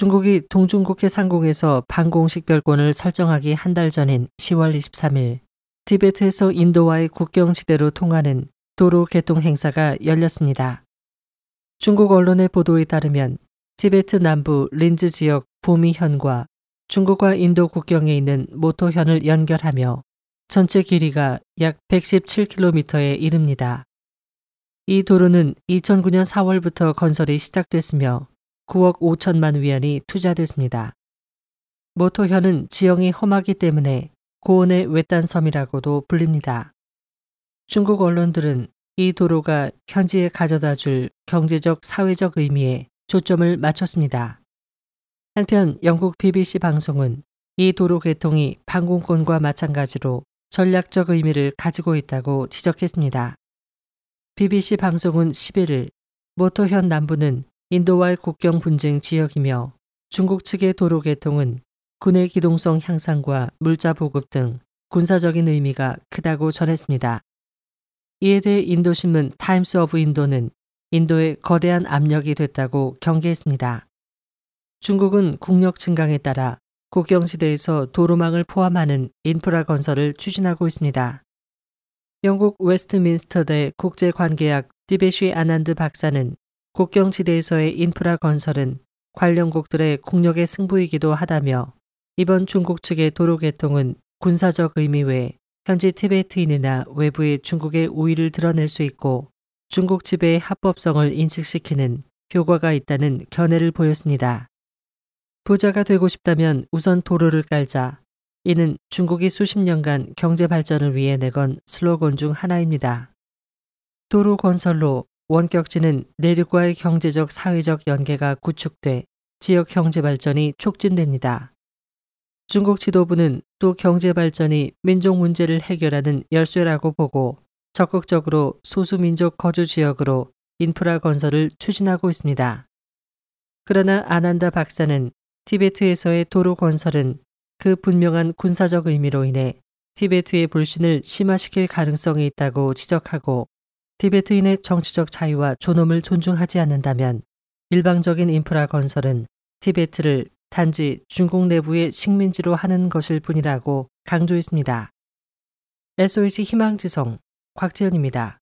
중국이 동중국해 상공에서 방공식별권을 설정하기 한 달 전인 10월 23일 티베트에서 인도와의 국경지대로 통하는 도로 개통 행사가 열렸습니다. 중국 언론의 보도에 따르면 티베트 남부 린즈 지역 보미현과 중국과 인도 국경에 있는 모토현을 연결하며 전체 길이가 약 117km에 이릅니다. 이 도로는 2009년 4월부터 건설이 시작됐으며 9억 5천만 위안이 투자됐습니다. 모토현은 지형이 험하기 때문에 고원의 외딴 섬이라고도 불립니다. 중국 언론들은 이 도로가 현지에 가져다 줄 경제적 사회적 의미에 초점을 맞췄습니다. 한편 영국 BBC 방송은 이 도로 개통이 방공권과 마찬가지로 전략적 의미를 가지고 있다고 지적했습니다. BBC 방송은 11일 모토현 남부는 인도와의 국경 분쟁 지역이며 중국 측의 도로 개통은 군의 기동성 향상과 물자 보급 등 군사적인 의미가 크다고 전했습니다. 이에 대해 인도신문 타임스 오브 인도는 인도의 거대한 압력이 됐다고 경계했습니다. 중국은 국력 증강에 따라 국경지대에서 도로망을 포함하는 인프라 건설을 추진하고 있습니다. 영국 웨스트민스터대 국제관계학 디베쉬 아난드 박사는 국경지대에서의 인프라 건설은 관련국들의 국력의 승부이기도 하다며 이번 중국 측의 도로 개통은 군사적 의미 외에 현지 티베트인이나 외부의 중국의 우위를 드러낼 수 있고 중국 지배의 합법성을 인식시키는 효과가 있다는 견해를 보였습니다. 부자가 되고 싶다면 우선 도로를 깔자. 이는 중국이 수십 년간 경제 발전을 위해 내건 슬로건 중 하나입니다. 도로 건설로 원격지는 내륙과의 경제적 사회적 연계가 구축돼 지역 경제 발전이 촉진됩니다. 중국 지도부는 또 경제 발전이 민족 문제를 해결하는 열쇠라고 보고 적극적으로 소수민족 거주 지역으로 인프라 건설을 추진하고 있습니다. 그러나 아난다 박사는 티베트에서의 도로 건설은 그 분명한 군사적 의미로 인해 티베트의 불신을 심화시킬 가능성이 있다고 지적하고 티베트인의 정치적 자유와 존엄을 존중하지 않는다면 일방적인 인프라 건설은 티베트를 단지 중국 내부의 식민지로 하는 것일 뿐이라고 강조했습니다. SOH 희망지성 곽지연입니다.